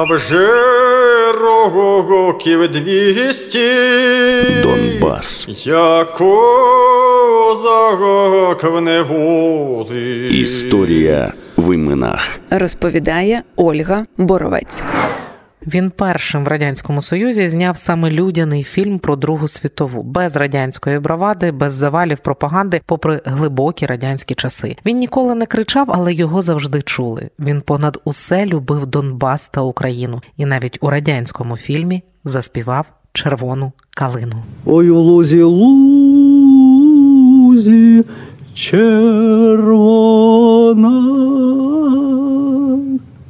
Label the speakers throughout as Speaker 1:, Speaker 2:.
Speaker 1: А вже років двісті
Speaker 2: Донбас.
Speaker 1: я козак в неволі.
Speaker 2: Історія в іменах.
Speaker 3: розповідає Ольга Боровець.
Speaker 4: Він першим в радянському союзі зняв саме людяний фільм про Другу світову, без радянської бравади, без завалів пропаганди, попри глибокі радянські часи. Він ніколи не кричав, але його завжди чули. Він понад усе любив Донбас та Україну, і навіть у радянському фільмі заспівав червону калину.
Speaker 5: Ой, у лузі лузі червона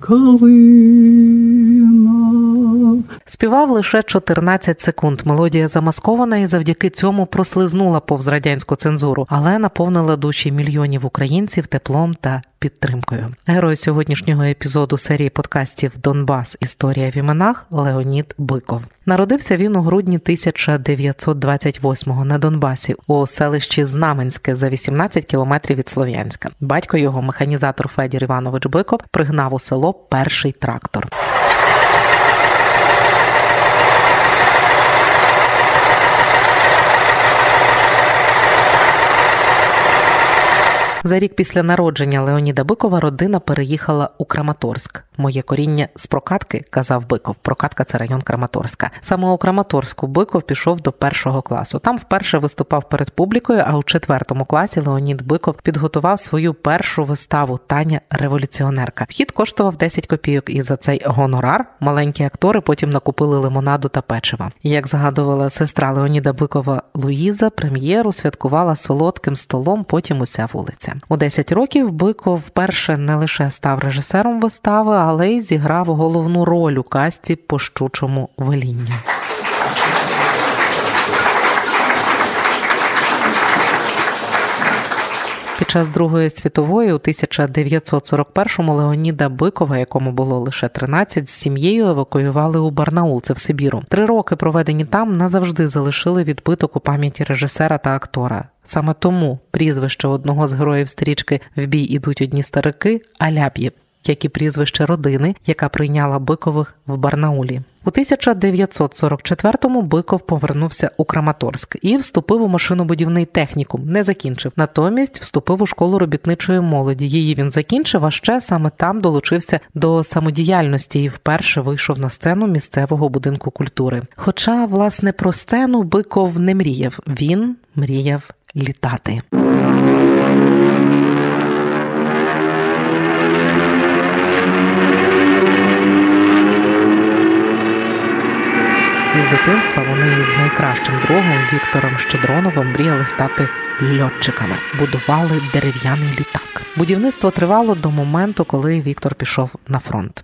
Speaker 5: калина.
Speaker 4: Співав лише 14 секунд. Мелодія замаскована і завдяки цьому прослизнула повз радянську цензуру, але наповнила душі мільйонів українців теплом та підтримкою. Герой сьогоднішнього епізоду серії подкастів Донбас. Історія в іменах Леонід Биков. Народився він у грудні 1928-го на Донбасі у селищі Знаменське за 18 кілометрів від Слов'янська. Батько його, механізатор Федір Іванович Биков, пригнав у село перший трактор. За рік після народження Леоніда Бикова родина переїхала у Краматорськ. Моє коріння з прокатки, казав Биков. Прокатка це район Краматорська. Саме у Краматорську Биков пішов до першого класу. Там вперше виступав перед публікою. А у четвертому класі Леонід Биков підготував свою першу виставу Таня революціонерка. Вхід коштував 10 копійок, і за цей гонорар маленькі актори потім накупили лимонаду та печива. Як згадувала сестра Леоніда Бикова Луїза, прем'єру святкувала солодким столом. Потім уся вулиця. У 10 років Биков вперше не лише став режисером вистави, але зіграв головну роль у касті по щучому велінню. Під час Другої світової у 1941-му Леоніда Бикова, якому було лише 13, з сім'єю евакуювали у Барнаул, це в Сибіру. Три роки проведені там назавжди залишили відбиток у пам'яті режисера та актора. Саме тому прізвище одного з героїв стрічки В бій ідуть одні старики Аляп'єв, як і прізвище родини, яка прийняла Бикових в Барнаулі. У 1944-му Биков повернувся у Краматорськ і вступив у машинобудівний технікум. Не закінчив. Натомість вступив у школу робітничої молоді. Її він закінчив, а ще саме там долучився до самодіяльності і вперше вийшов на сцену місцевого будинку культури. Хоча, власне, про сцену Биков не мріяв. Він мріяв літати. Дитинства вони з найкращим другом Віктором Щедроновим мріяли стати льотчиками, будували дерев'яний літак. Будівництво тривало до моменту, коли Віктор пішов на фронт.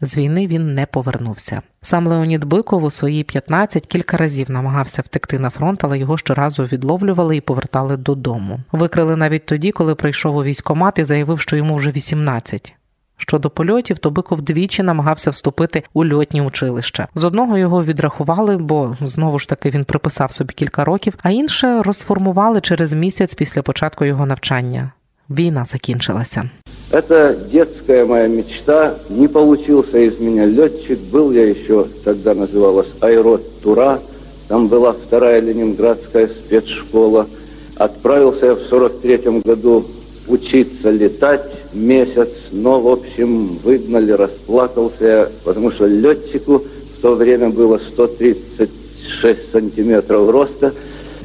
Speaker 4: З війни він не повернувся. Сам Леонід Биков у свої 15 кілька разів намагався втекти на фронт, але його щоразу відловлювали і повертали додому. Викрили навіть тоді, коли прийшов у військкомат і заявив, що йому вже 18. Щодо польотів, то Биков двічі намагався вступити у льотні училища. З одного його відрахували, бо знову ж таки він приписав собі кілька років, а інше розформували через місяць після початку його навчання. Війна закінчилася.
Speaker 6: Это детская моя мечта. Не получился из меня летчик. Был я еще, тогда называлась Айрот Тура. Там была вторая ленинградская спецшкола. Отправился я в 43 году учиться летать Месяц, но, в общем, выгнали, расплакался потому что летчику в то время было 136 сантиметров роста.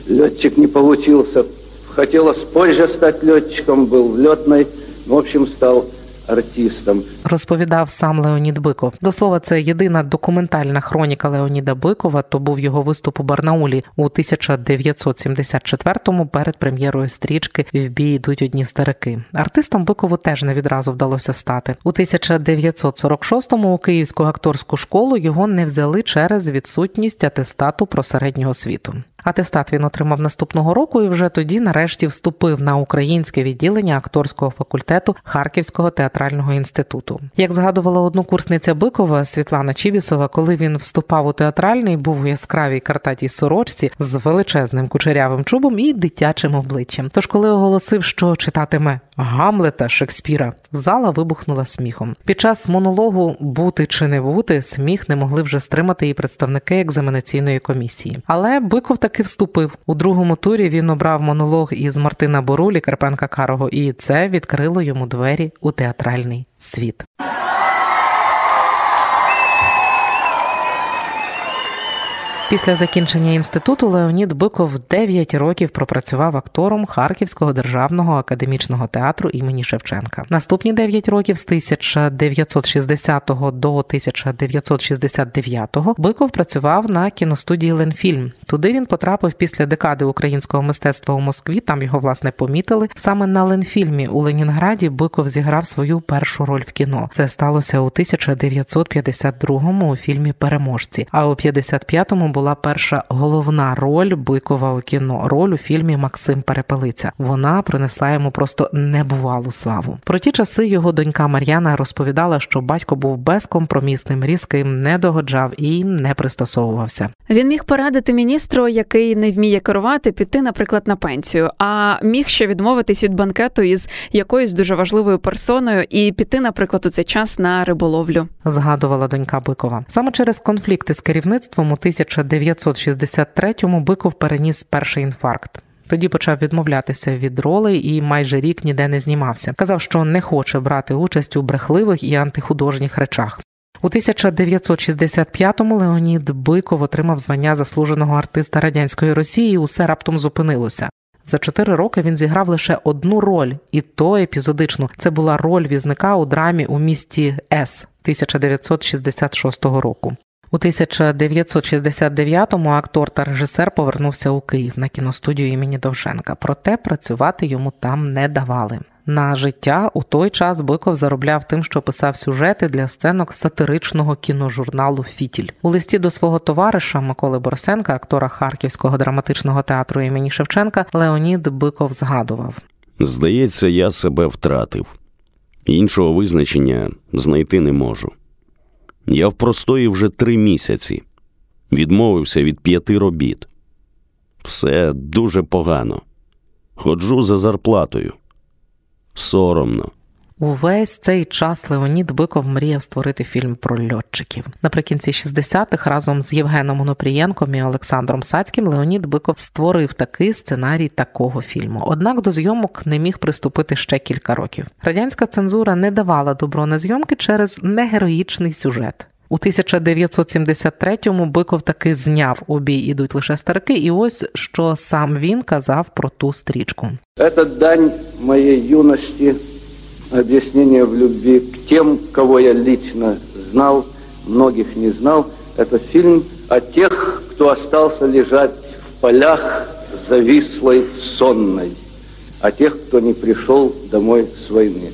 Speaker 6: Летчик не получился. Хотелось позже стать летчиком, был в летной, в общем, стал артистом.
Speaker 4: Розповідав сам Леонід Биков. До слова, це єдина документальна хроніка Леоніда Бикова. То був його виступ у Барнаулі у 1974-му перед прем'єрою стрічки В бій йдуть одні старики. Артистом Бикову теж не відразу вдалося стати. У 1946-му у Київську акторську школу його не взяли через відсутність атестату про середню освіту. Атестат він отримав наступного року і вже тоді, нарешті, вступив на українське відділення акторського факультету Харківського театрального інституту. Як згадувала однокурсниця Бикова Світлана Чібісова, коли він вступав у театральний, був у яскравій картатій сорочці з величезним кучерявим чубом і дитячим обличчям. Тож, коли оголосив, що читатиме Гамлета Шекспіра. Зала вибухнула сміхом. Під час монологу бути чи не бути сміх не могли вже стримати і представники екзаменаційної комісії. Але Биков таки вступив у другому турі. Він обрав монолог із Мартина Борулі, Карпенка Карого, і це відкрило йому двері у театральний світ. Після закінчення інституту Леонід Биков 9 років пропрацював актором Харківського державного академічного театру імені Шевченка. Наступні 9 років з 1960 до 1969 Биков працював на кіностудії Ленфільм. Туди він потрапив після декади українського мистецтва у Москві. Там його власне помітили. Саме на Ленфільмі у Ленінграді Биков зіграв свою першу роль в кіно. Це сталося у 1952-му у фільмі Переможці. А у 55-му була перша головна роль Бикова у кіно. Роль у фільмі Максим Перепелиця. Вона принесла йому просто небувалу славу. Про ті часи його донька Мар'яна розповідала, що батько був безкомпромісним, різким, не догоджав і не пристосовувався.
Speaker 3: Він міг порадити міністру, який не вміє керувати, піти, наприклад, на пенсію, а міг ще відмовитись від банкету із якоюсь дуже важливою персоною і піти, наприклад, у цей час на риболовлю.
Speaker 4: Згадувала донька Бикова. Саме через конфлікти з керівництвом у 1963-му Биков переніс перший інфаркт. Тоді почав відмовлятися від ролей і майже рік ніде не знімався. Казав, що не хоче брати участь у брехливих і антихудожніх речах. У 1965-му Леонід Биков отримав звання заслуженого артиста радянської Росії. і Усе раптом зупинилося. За чотири роки він зіграв лише одну роль, і то епізодичну. Це була роль візника у драмі у місті С 1966 року. У 1969-му актор та режисер повернувся у Київ на кіностудію імені Довженка. Проте працювати йому там не давали. На життя у той час Биков заробляв тим, що писав сюжети для сценок сатиричного кіножурналу Фітіль у листі до свого товариша Миколи Борисенка, актора Харківського драматичного театру імені Шевченка, Леонід Биков згадував:
Speaker 2: Здається, я себе втратив. Іншого визначення знайти не можу. Я в простої вже три місяці. Відмовився від п'яти робіт. Все дуже погано. Ходжу за зарплатою. Соромно.
Speaker 4: Увесь цей час Леонід Биков мріяв створити фільм про льотчиків. Наприкінці 60-х разом з Євгеном Онопрієнком і Олександром Сацьким Леонід Биков створив такий сценарій такого фільму. Однак до зйомок не міг приступити ще кілька років. Радянська цензура не давала добро на зйомки через негероїчний сюжет. У 1973-му Биков таки зняв у бій ідуть лише старики, і ось що сам він казав про ту стрічку.
Speaker 6: Это дань моей юности, объяснение в любви к тем, кого я лично знал, многих не знал. Это фильм о тех, кто остался лежать в полях завислой сонной, о тех, кто не пришел домой с войны.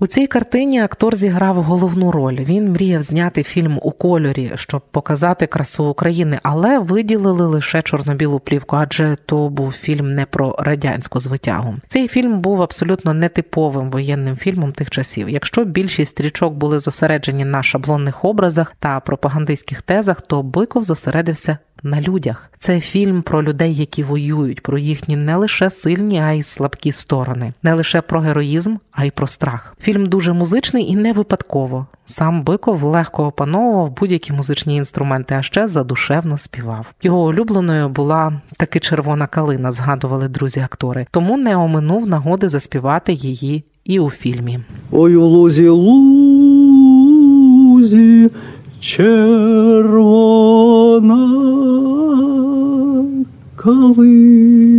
Speaker 4: У цій картині актор зіграв головну роль. Він мріяв зняти фільм у кольорі, щоб показати красу України, але виділили лише чорно-білу плівку, адже то був фільм не про радянську звитягу. Цей фільм був абсолютно нетиповим воєнним фільмом тих часів. Якщо більшість стрічок були зосереджені на шаблонних образах та пропагандистських тезах, то Биков зосередився на людях. Це фільм про людей, які воюють, про їхні не лише сильні, а й слабкі сторони, не лише про героїзм, а й про страх. Фільм дуже музичний і не випадково. Сам Биков легко опановував будь-які музичні інструменти, а ще задушевно співав. Його улюбленою була таки червона калина, згадували друзі-актори, тому не оминув нагоди заспівати її і у фільмі.
Speaker 5: Ой у лузі лузі червона калина.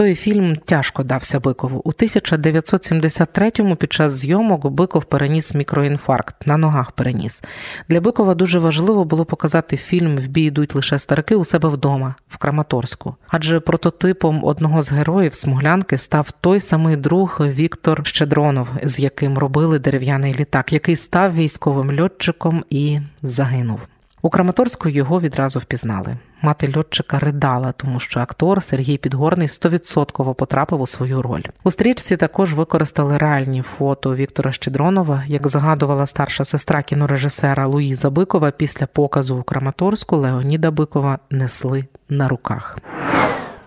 Speaker 4: Той фільм тяжко дався Бикову. У 1973-му під час зйомок Биков переніс мікроінфаркт, на ногах переніс. Для Бикова дуже важливо було показати фільм В бій йдуть лише старики у себе вдома, в Краматорську. Адже прототипом одного з героїв смуглянки став той самий друг Віктор Щедронов, з яким робили дерев'яний літак, який став військовим льотчиком і загинув. У Краматорську його відразу впізнали. Мати льотчика ридала, тому що актор Сергій Підгорний стовідсотково потрапив у свою роль. У стрічці також використали реальні фото Віктора Щедронова, як згадувала старша сестра кінорежисера Луїза Бикова. Після показу у Краматорську Леоніда Бикова несли на руках.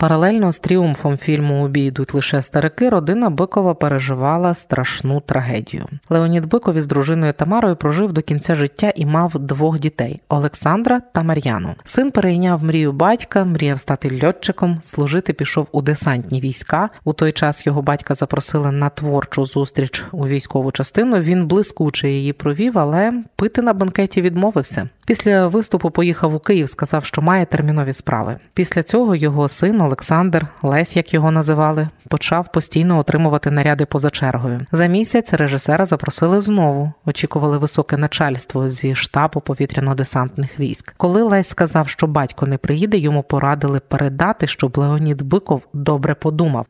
Speaker 4: Паралельно з тріумфом фільму Убій йдуть лише старики. Родина Бикова переживала страшну трагедію. Леонід Биков із дружиною Тамарою прожив до кінця життя і мав двох дітей Олександра та Мар'яну. Син перейняв мрію батька, мріяв стати льотчиком. Служити пішов у десантні війська. У той час його батька запросили на творчу зустріч у військову частину. Він блискуче її провів, але пити на банкеті відмовився. Після виступу поїхав у Київ, сказав, що має термінові справи. Після цього його син Олександр, Лесь, як його називали, почав постійно отримувати наряди поза чергою. За місяць режисера запросили знову. Очікували високе начальство зі штабу повітряно-десантних військ. Коли Лесь сказав, що батько не приїде, йому порадили передати, щоб Леонід Биков добре подумав.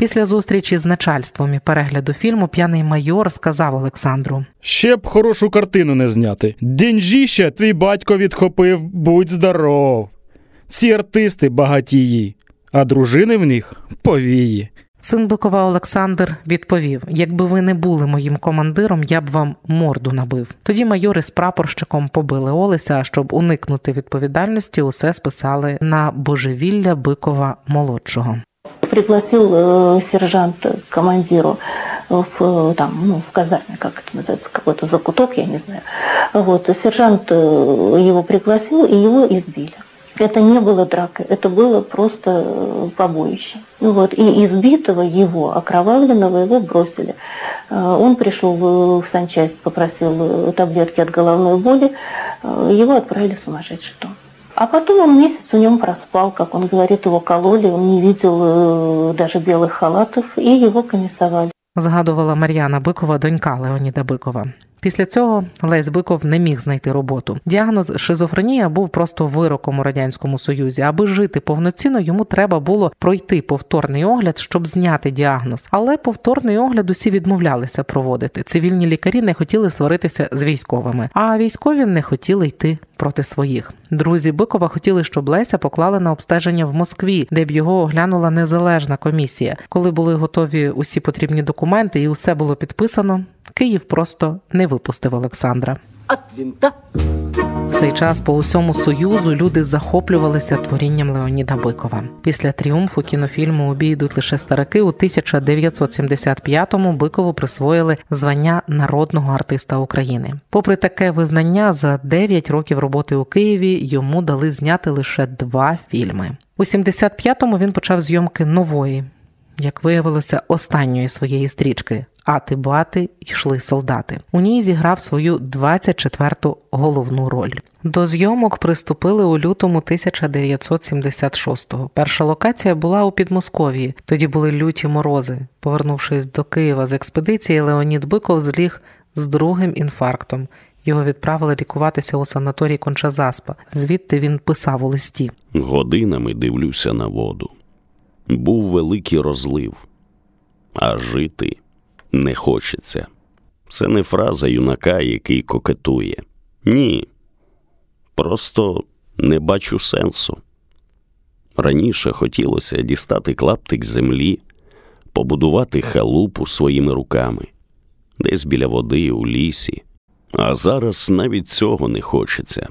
Speaker 4: Після зустрічі з начальством і перегляду фільму п'яний майор сказав Олександру:
Speaker 7: Ще б хорошу картину не зняти. Деньжіще твій батько відхопив, будь здоров. Ці артисти багатії, а дружини в них повії.
Speaker 4: Син Бикова Олександр відповів: якби ви не були моїм командиром, я б вам морду набив. Тоді майори з прапорщиком побили Олеся, а щоб уникнути відповідальності, усе списали на божевілля Бикова молодшого.
Speaker 8: Пригласил э, сержант командиру в, э, там, ну, в казарме, как это называется, какой-то закуток, я не знаю. Вот, сержант э, его пригласил, и его избили. Это не было дракой, это было просто э, побоище. Ну вот, и избитого его, окровавленного, его бросили. Он пришел в санчасть, попросил таблетки от головной боли, его отправили в сумасшедший дом. А потом он месяц в нем проспал, как он говорит, его кололи, он не видел э, даже белых халатов, и его комиссовали.
Speaker 4: Згадувала Мар'яна Бикова, донька Леоніда Бикова. Після цього Лесь Биков не міг знайти роботу. Діагноз шизофренія був просто вироком у радянському союзі. Аби жити повноцінно, йому треба було пройти повторний огляд, щоб зняти діагноз. Але повторний огляд усі відмовлялися проводити. Цивільні лікарі не хотіли сваритися з військовими, а військові не хотіли йти проти своїх. Друзі Бикова хотіли, щоб Леся поклали на обстеження в Москві, де б його оглянула незалежна комісія. Коли були готові усі потрібні документи і усе було підписано, Київ просто не випустив Олександра. В цей час по усьому союзу люди захоплювалися творінням Леоніда Бикова. Після тріумфу кінофільму «Убій йдуть лише старики у 1975-му Бикову присвоїли звання народного артиста України. Попри таке визнання, за 9 років роботи у Києві йому дали зняти лише два фільми. У 75-му він почав зйомки нової, як виявилося, останньої своєї стрічки. Ати бати йшли солдати. У ній зіграв свою 24-ту головну роль. До зйомок приступили у лютому 1976-го. Перша локація була у Підмосков'ї. Тоді були люті морози. Повернувшись до Києва з експедиції, Леонід Биков зліг з другим інфарктом. Його відправили лікуватися у санаторій Кончазаспа. Звідти він писав у листі.
Speaker 2: Годинами дивлюся на воду. Був великий розлив, а жити не хочеться. Це не фраза юнака, який кокетує. Ні. Просто не бачу сенсу. Раніше хотілося дістати клаптик землі, побудувати халупу своїми руками, десь біля води, у лісі. А зараз навіть цього не хочеться.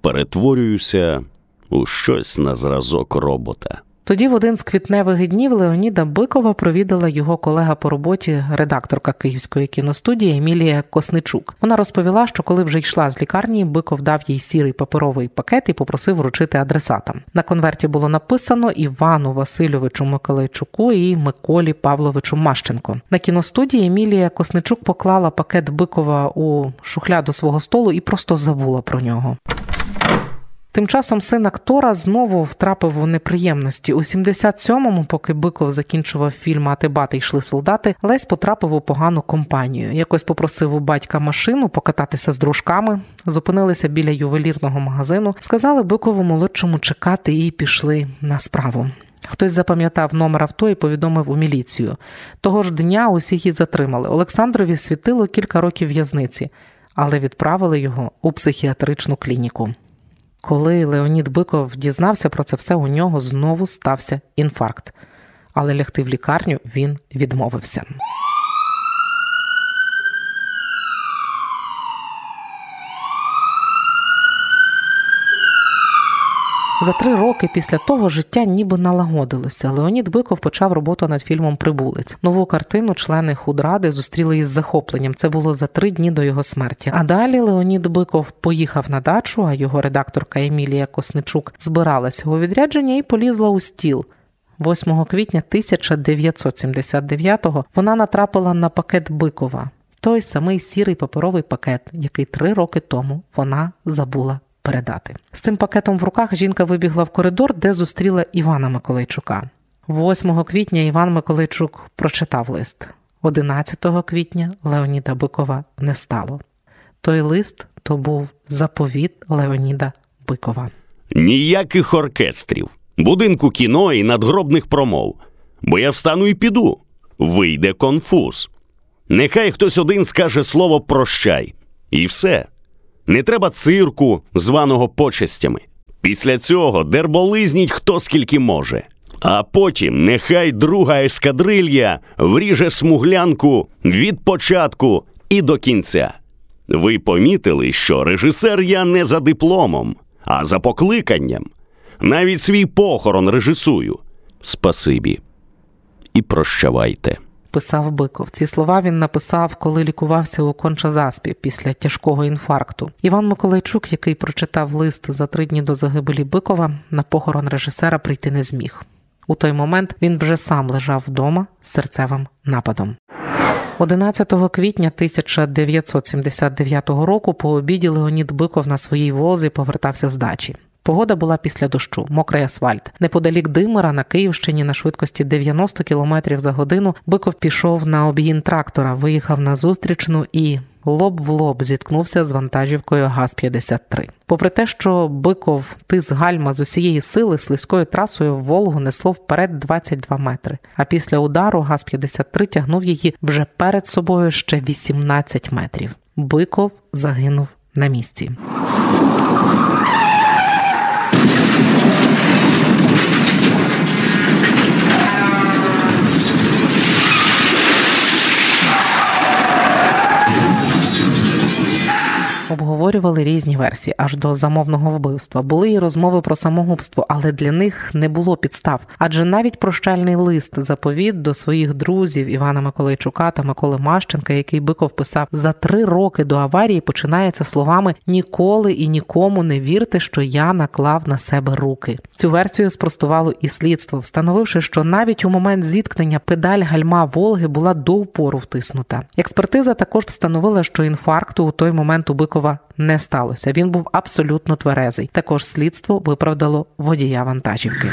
Speaker 2: Перетворююся у щось на зразок робота.
Speaker 4: Тоді в один з квітневих днів Леоніда Бикова провідала його колега по роботі, редакторка Київської кіностудії Емілія Косничук. Вона розповіла, що коли вже йшла з лікарні, Биков дав їй сірий паперовий пакет і попросив вручити адресатам. На конверті було написано Івану Васильовичу Миколайчуку і Миколі Павловичу Мащенко. На кіностудії Емілія Косничук поклала пакет Бикова у шухляду свого столу і просто забула про нього. Тим часом син актора знову втрапив у неприємності. У 77-му, поки Биков закінчував фільм «Ати бати йшли солдати, Лесь потрапив у погану компанію. Якось попросив у батька машину покататися з дружками, зупинилися біля ювелірного магазину, сказали Бикову молодшому чекати і пішли на справу. Хтось запам'ятав номер авто і повідомив у міліцію. Того ж дня усіх і затримали. Олександрові світило кілька років в'язниці, але відправили його у психіатричну клініку. Коли Леонід Биков дізнався про це все, у нього знову стався інфаркт. Але лягти в лікарню він відмовився. За три роки після того життя ніби налагодилося. Леонід Биков почав роботу над фільмом Прибулець. Нову картину члени худради зустріли із захопленням. Це було за три дні до його смерті. А далі Леонід Биков поїхав на дачу, а його редакторка Емілія Косничук збиралася у відрядження і полізла у стіл. 8 квітня 1979-го вона натрапила на пакет Бикова, той самий сірий паперовий пакет, який три роки тому вона забула передати. З цим пакетом в руках жінка вибігла в коридор, де зустріла Івана Миколайчука. 8 квітня Іван Миколайчук прочитав лист. 11 квітня Леоніда Бикова не стало. Той лист то був заповіт Леоніда Бикова.
Speaker 2: Ніяких оркестрів, будинку кіно і надгробних промов. Бо я встану і піду. Вийде конфуз. Нехай хтось один скаже слово прощай. І все. Не треба цирку, званого почестями. Після цього дерболизніть хто скільки може. А потім нехай друга ескадрилья вріже смуглянку від початку і до кінця. Ви помітили, що режисер я не за дипломом, а за покликанням. Навіть свій похорон режисую. Спасибі. І прощавайте.
Speaker 4: Писав Биков. Ці слова він написав, коли лікувався у Кончазаспі після тяжкого інфаркту. Іван Миколайчук, який прочитав лист за три дні до загибелі Бикова, на похорон режисера прийти не зміг. У той момент він вже сам лежав вдома з серцевим нападом. 11 квітня 1979 року по обіді Леонід Биков на своїй возі повертався з дачі. Погода була після дощу, мокрий асфальт. Неподалік Димира на Київщині на швидкості 90 км за годину Биков пішов на обгін трактора, виїхав на зустрічну і лоб в лоб зіткнувся з вантажівкою ГАЗ-53. Попри те, що Биков тис гальма з усієї сили слизькою трасою в Волгу несло вперед 22 метри. А після удару ГАЗ-53 тягнув її вже перед собою ще 18 метрів. Биков загинув на місці. Обговорювали різні версії аж до замовного вбивства. Були і розмови про самогубство, але для них не було підстав. Адже навіть прощальний лист заповіт до своїх друзів Івана Миколайчука та Миколи Мащенка, який Биков писав за три роки до аварії, починається словами Ніколи і нікому не вірте, що я наклав на себе руки. Цю версію спростувало і слідство, встановивши, що навіть у момент зіткнення педаль гальма Волги була до упору втиснута. Експертиза також встановила, що інфаркту у той момент у Бикова не сталося. Він був абсолютно тверезий. Також слідство виправдало водія вантажівки.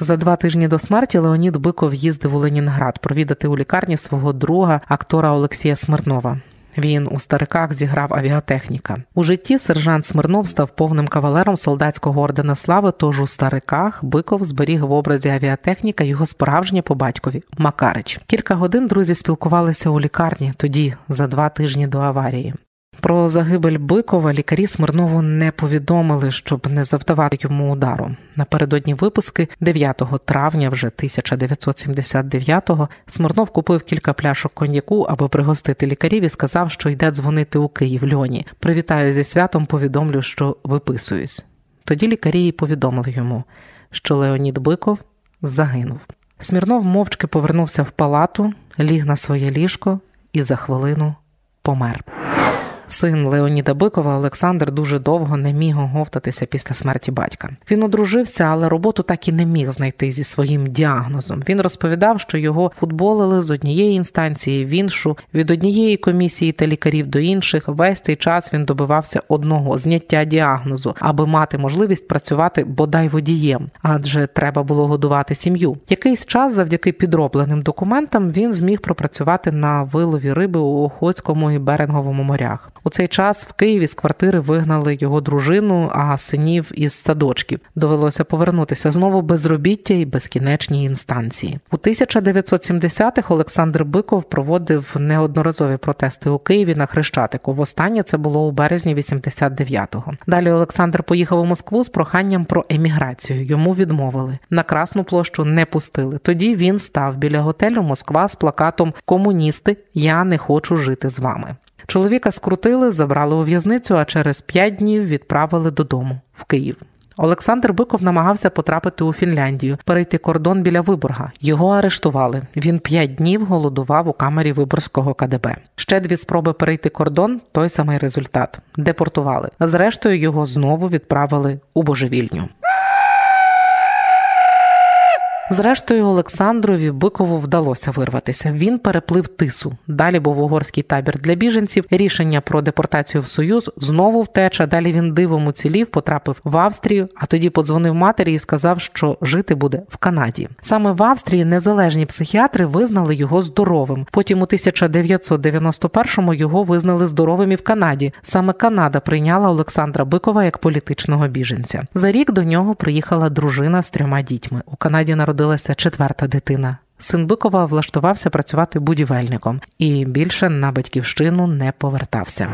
Speaker 4: За два тижні до смерті Леонід Биков їздив у Ленінград провідати у лікарні свого друга, актора Олексія Смирнова. Він у стариках зіграв авіатехніка. У житті сержант Смирнов став повним кавалером солдатського ордена слави. Тож у стариках Биков зберіг в образі авіатехніка його справжнє по батькові Макарич. Кілька годин друзі спілкувалися у лікарні тоді, за два тижні до аварії. Про загибель Бикова лікарі Смирнову не повідомили, щоб не завдавати йому удару. Напередодні випуски 9 травня, вже 1979-го, Смирнов купив кілька пляшок коньяку, аби пригостити лікарів і сказав, що йде дзвонити у Київ льоні. Привітаю зі святом, повідомлю, що виписуюсь. Тоді лікарі повідомили йому, що Леонід Биков загинув. Смірнов мовчки повернувся в палату, ліг на своє ліжко і за хвилину помер. Син Леоніда Бикова Олександр дуже довго не міг оговтатися після смерті батька. Він одружився, але роботу так і не міг знайти зі своїм діагнозом. Він розповідав, що його футболили з однієї інстанції в іншу, від однієї комісії та лікарів до інших. Весь цей час він добивався одного зняття діагнозу, аби мати можливість працювати бодай водієм, адже треба було годувати сім'ю. Якийсь час, завдяки підробленим документам, він зміг пропрацювати на вилові риби у Охотському і Беринговому морях. У цей час в Києві з квартири вигнали його дружину, а синів із садочків. Довелося повернутися знову безробіття і безкінечні інстанції. У 1970-х Олександр Биков проводив неодноразові протести у Києві на Хрещатику. Востаннє це було у березні 89-го. Далі Олександр поїхав у Москву з проханням про еміграцію. Йому відмовили на Красну площу не пустили. Тоді він став біля готелю Москва з плакатом Комуністи, я не хочу жити з вами. Чоловіка скрутили, забрали у в'язницю, а через п'ять днів відправили додому в Київ. Олександр Биков намагався потрапити у Фінляндію, перейти кордон біля Виборга. Його арештували. Він п'ять днів голодував у камері Виборського КДБ. Ще дві спроби перейти кордон той самий результат депортували. Зрештою, його знову відправили у божевільню. Зрештою, Олександрові Бикову вдалося вирватися. Він переплив тису. Далі був угорський табір для біженців. Рішення про депортацію в Союз знову втеча. Далі він дивом уцілів, потрапив в Австрію, а тоді подзвонив матері і сказав, що жити буде в Канаді. Саме в Австрії незалежні психіатри визнали його здоровим. Потім у 1991-му його визнали здоровим і в Канаді. Саме Канада прийняла Олександра Бикова як політичного біженця. За рік до нього приїхала дружина з трьома дітьми. У Канаді народилася четверта дитина. Син Бикова влаштувався працювати будівельником і більше на батьківщину не повертався.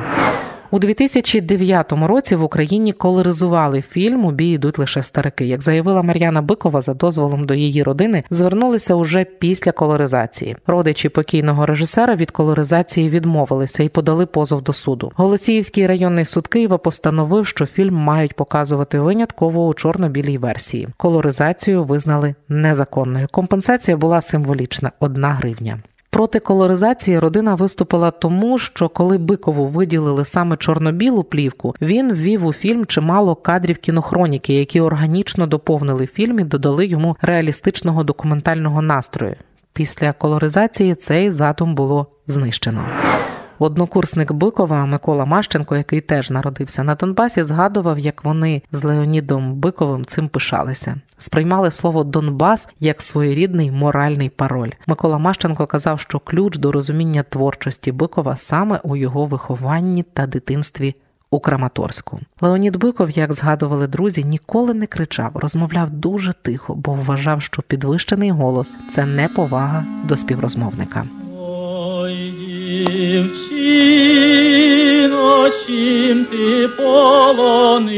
Speaker 4: У 2009 році в Україні колоризували фільм У йдуть лише старики. Як заявила Мар'яна Бикова, за дозволом до її родини звернулися уже після колоризації. Родичі покійного режисера від колоризації відмовилися і подали позов до суду. Голосіївський районний суд Києва постановив, що фільм мають показувати винятково у чорно-білій версії. Колоризацію визнали незаконною. Компенсація була символічна одна гривня. Проти колоризації родина виступила тому, що коли Бикову виділили саме чорно-білу плівку, він ввів у фільм чимало кадрів кінохроніки, які органічно доповнили фільм і додали йому реалістичного документального настрою. Після колоризації цей задум було знищено. Однокурсник Бикова Микола Мащенко, який теж народився на Донбасі, згадував, як вони з Леонідом Биковим цим пишалися. Сприймали слово Донбас як своєрідний моральний пароль. Микола Мащенко казав, що ключ до розуміння творчості Бикова саме у його вихованні та дитинстві. У Краматорську Леонід Биков, як згадували друзі, ніколи не кричав, розмовляв дуже тихо, бо вважав, що підвищений голос це не повага до співрозмовника.
Speaker 9: Ой, дівчино, чим ти полонила,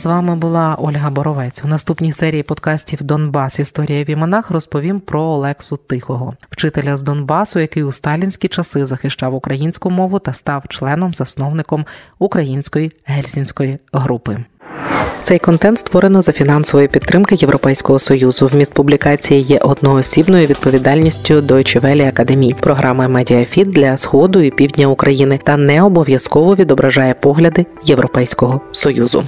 Speaker 4: З вами була Ольга Боровець. У наступній серії подкастів Донбас Історія в іменах розповім про Олексу Тихого, вчителя з Донбасу, який у сталінські часи захищав українську мову та став членом засновником Української гельсінської групи. Цей контент створено за фінансової підтримки Європейського союзу. Вміст публікації є одноосібною відповідальністю Deutsche Welle Академії, програми МедіаФіт для сходу і півдня України та не обов'язково відображає погляди Європейського союзу.